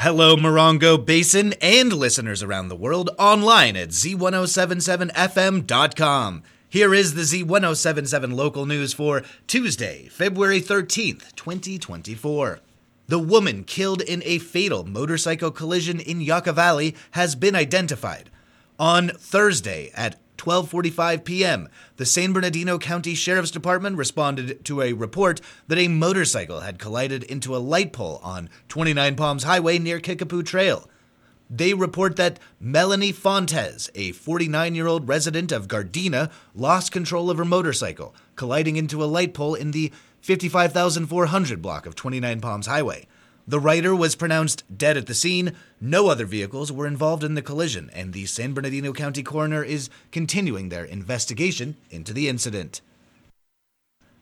Hello, Morongo Basin and listeners around the world online at z1077fm.com. Here is the Z1077 local news for Tuesday, February 13th, 2024. The woman killed in a fatal motorcycle collision in Yucca Valley has been identified. On Thursday at 12:45 p.m., the San Bernardino County Sheriff's Department responded to a report that a motorcycle had collided into a light pole on 29 Palms Highway near Kickapoo Trail. They report that Melanie Fontes, a 49 year old resident of Gardena, lost control of her motorcycle, colliding into a light pole in the 55,400 block of 29 Palms Highway. The rider was pronounced dead at the scene. No other vehicles were involved in the collision, and the San Bernardino County coroner is continuing their investigation into the incident.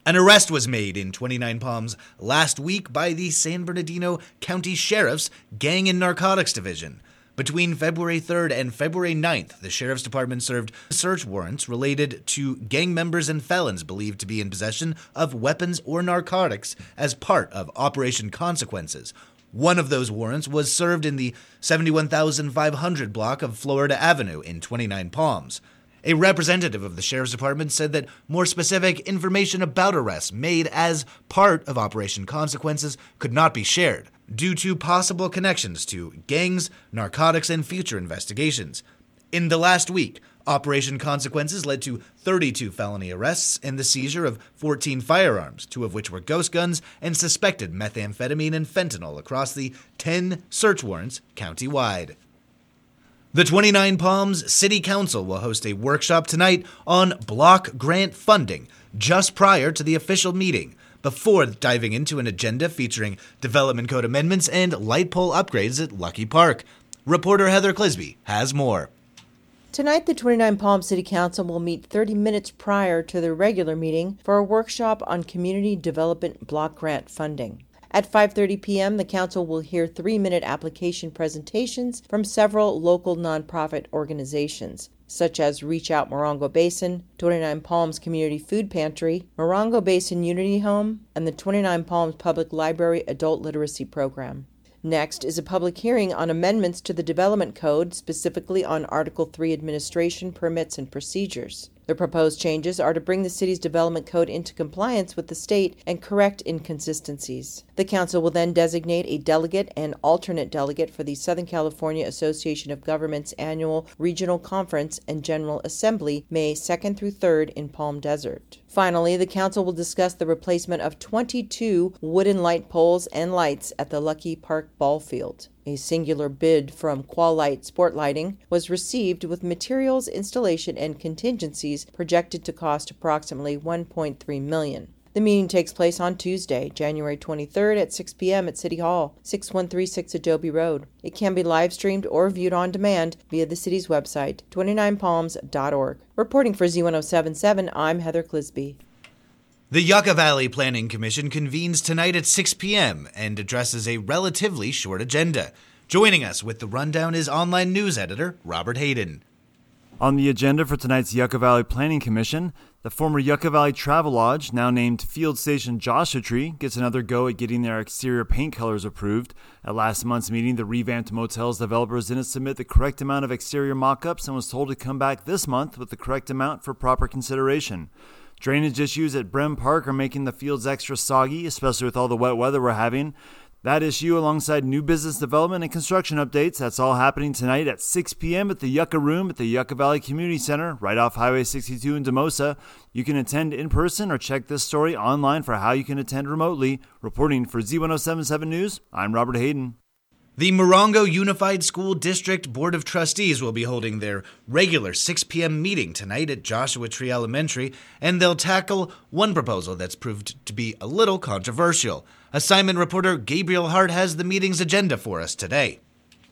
An arrest was made in 29 Palms last week by the San Bernardino County Sheriff's Gang and Narcotics Division. Between February 3rd and February 9th, the Sheriff's Department served search warrants related to gang members and felons believed to be in possession of weapons or narcotics as part of Operation Consequences. One of those warrants was served in the 71,500 block of Florida Avenue in 29 Palms. A representative of the Sheriff's Department said that more specific information about arrests made as part of Operation Consequences could not be shared due to possible connections to gangs, narcotics, and future investigations. In the last week, Operation Consequences led to 32 felony arrests and the seizure of 14 firearms, two of which were ghost guns and suspected methamphetamine and fentanyl across the 10 search warrants countywide. The 29 Palms City Council will host a workshop tonight on block grant funding just prior to the official meeting before diving into an agenda featuring development code amendments and light pole upgrades at Luckie Park. Reporter Heather Clisby has more. Tonight, the 29 Palm City Council will meet 30 minutes prior to their regular meeting for a workshop on community development block grant funding. At 5:30 p.m., the council will hear 3-minute application presentations from several local nonprofit organizations such as Reach Out Morongo Basin, 29 Palms Community Food Pantry, Morongo Basin Unity Home, and the 29 Palms Public Library Adult Literacy Program. Next is a public hearing on amendments to the Development Code, specifically on Article 3 Administration, Permits, and Procedures. The proposed changes are to bring the city's development code into compliance with the state and correct inconsistencies. The council will then designate a delegate and alternate delegate for the Southern California Association of Governments annual regional conference and general assembly May 2nd through 3rd in Palm Desert. Finally, the council will discuss the replacement of 22 wooden light poles and lights at the Luckie Park ball field. A singular bid from Qualite Sport Lighting was received with materials, installation, and contingencies projected to cost approximately 1.3 million. The meeting takes place on Tuesday, January 23rd at 6 p.m. at City Hall, 6136 Adobe Road. It can be live streamed or viewed on demand via the city's website, 29palms.org. Reporting for Z1077, I'm Heather Clisby. The Yucca Valley Planning Commission convenes tonight at 6 p.m. and addresses a relatively short agenda. Joining us with the rundown is online news editor Robert Hayden. On the agenda for tonight's Yucca Valley Planning Commission, the former Yucca Valley Travelodge, now named Field Station Joshua Tree, gets another go at getting their exterior paint colors approved. At last month's meeting, the revamped motel's developers didn't submit the correct amount of exterior mock ups and was told to come back this month with the correct amount for proper consideration. Drainage issues at Brehm Park are making the fields extra soggy, especially with all the wet weather we're having. That issue, alongside new business development and construction updates, that's all happening tonight at 6 p.m. at the Yucca Room at the Yucca Valley Community Center, right off Highway 62 in Demosa. You can attend in person or check this story online for how you can attend remotely. Reporting for Z1077 News, I'm Robert Hayden. The Morongo Unified School District Board of Trustees will be holding their regular 6 p.m. meeting tonight at Joshua Tree Elementary, and they'll tackle one proposal that's proved to be a little controversial. Assignment reporter Gabriel Hart has the meeting's agenda for us today.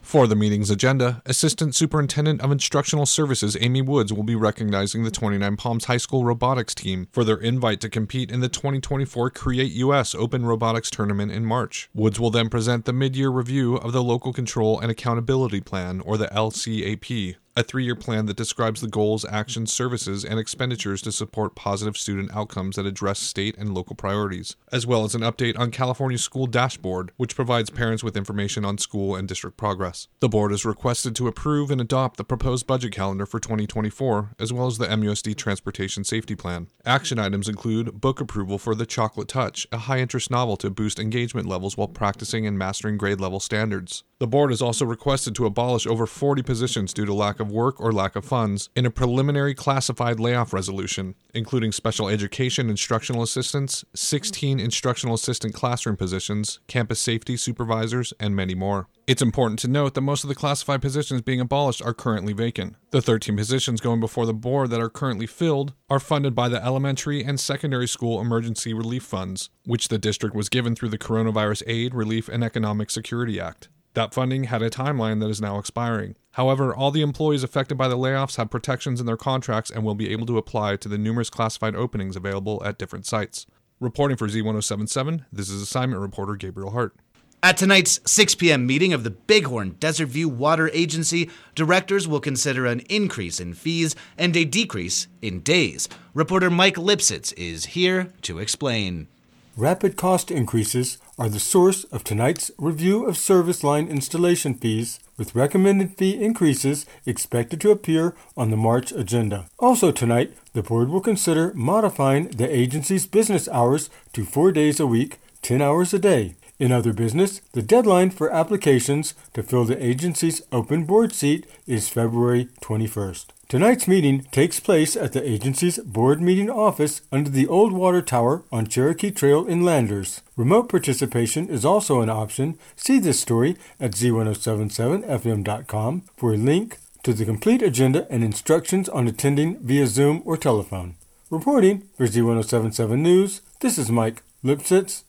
For the meeting's agenda, Assistant Superintendent of Instructional Services Amy Woods will be recognizing the 29 Palms High School robotics team for their invite to compete in the 2024 Create US Open Robotics Tournament in March. Woods will then present the mid year review of the Local Control and Accountability Plan, or the LCAP. A three year plan that describes the goals, actions, services, and expenditures to support positive student outcomes that address state and local priorities, as well as an update on California's school dashboard, which provides parents with information on school and district progress. The board is requested to approve and adopt the proposed budget calendar for 2024, as well as the MUSD Transportation Safety Plan. Action items include book approval for The Chocolate Touch, a high interest novel to boost engagement levels while practicing and mastering grade level standards. The board is also requested to abolish over 40 positions due to lack of work or lack of funds in a preliminary classified layoff resolution, including special education instructional assistants, 16 instructional assistant classroom positions, campus safety supervisors, and many more. It's important to note that most of the classified positions being abolished are currently vacant. The 13 positions going before the board that are currently filled are funded by the elementary and secondary school emergency relief funds, which the district was given through the Coronavirus Aid, Relief, and Economic Security Act. That funding had a timeline that is now expiring. However, all the employees affected by the layoffs have protections in their contracts and will be able to apply to the numerous classified openings available at different sites. Reporting for Z1077, this is assignment reporter Gabriel Hart. At tonight's 6 p.m. meeting of the Bighorn Desert View Water Agency, directors will consider an increase in fees and a decrease in days. Reporter Mike Lipsitz is here to explain. Rapid cost increases are the source of tonight's review of service line installation fees, with recommended fee increases expected to appear on the March agenda. Also tonight, the board will consider modifying the agency's business hours to four days a week, 10 hours a day. In other business, the deadline for applications to fill the agency's open board seat is February 21st. Tonight's meeting takes place at the agency's board meeting office under the old water tower on Cherokee Trail in Landers. Remote participation is also an option. See this story at z1077fm.com for a link to the complete agenda and instructions on attending via Zoom or telephone. Reporting for Z1077 News, this is Mike Lipsitz.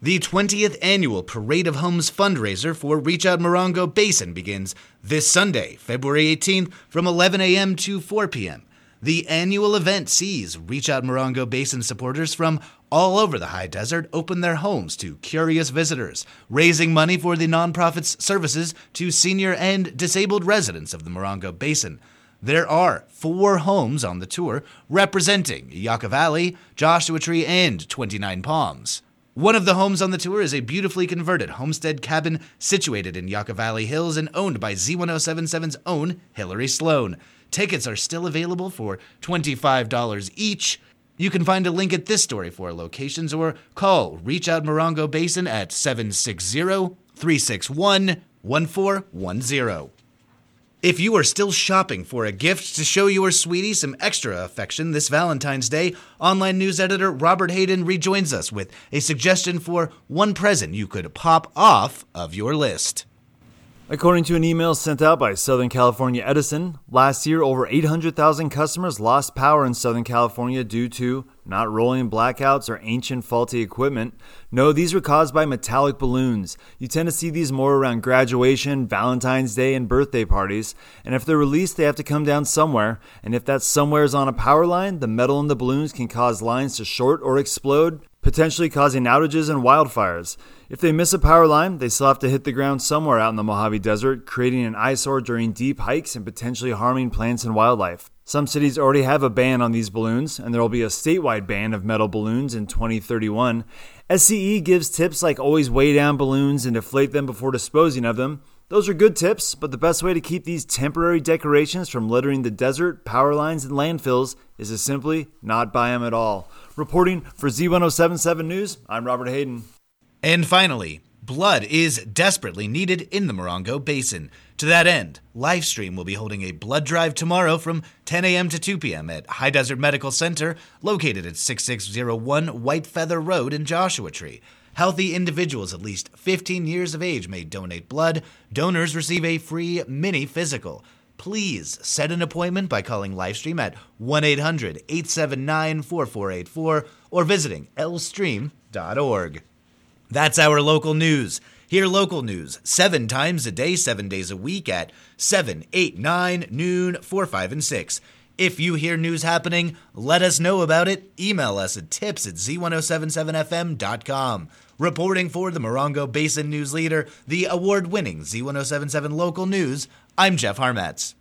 The 20th annual Parade of Homes fundraiser for Reach Out Morongo Basin begins this Sunday, February 18th from 11 a.m. to 4 p.m. The annual event sees Reach Out Morongo Basin supporters from all over the high desert open their homes to curious visitors, raising money for the nonprofit's services to senior and disabled residents of the Morongo Basin. There are four homes on the tour representing Yucca Valley, Joshua Tree, and 29 Palms. One of the homes on the tour is a beautifully converted homestead cabin situated in Yucca Valley Hills and owned by Z1077's own Hillary Sloan. Tickets are still available for $25 each. You can find a link at this story for locations or call Reach Out Morongo Basin at 760 361 1410. If you are still shopping for a gift to show your sweetie some extra affection this Valentine's Day, online news editor Robert Hayden rejoins us with a suggestion for one present you could pop off of your list. According to an email sent out by Southern California Edison, last year over 800,000 customers lost power in Southern California due to not rolling blackouts or ancient faulty equipment. No, these were caused by metallic balloons. You tend to see these more around graduation, Valentine's Day, and birthday parties. And if they're released, they have to come down somewhere. And if that somewhere is on a power line, the metal in the balloons can cause lines to short or explode, potentially causing outages and wildfires. If they miss a power line, they still have to hit the ground somewhere out in the Mojave Desert, creating an eyesore during deep hikes and potentially harming plants and wildlife. Some cities already have a ban on these balloons, and there will be a statewide ban of metal balloons in 2031. SCE gives tips like always weigh down balloons and deflate them before disposing of them. Those are good tips, but the best way to keep these temporary decorations from littering the desert, power lines, and landfills is to simply not buy them at all. Reporting for Z1077 News, I'm Robert Hayden. And finally, blood is desperately needed in the Morongo Basin. To that end, LifeStream will be holding a blood drive tomorrow from 10 a.m. to 2 p.m. at High Desert Medical Center, located at 6601 White Feather Road in Joshua Tree. Healthy individuals at least 15 years of age may donate blood. Donors receive a free mini physical. Please set an appointment by calling LifeStream at 1 800 879 4484 or visiting lstream.org. That's our local news. Hear local news seven times a day, seven days a week at 7, 8, 9, noon, 4, 5, and 6. If you hear news happening, let us know about it. Email us at tips at z1077fm.com. Reporting for the Morongo Basin News Leader, the award winning Z1077 Local News, I'm Jeff Harmatz.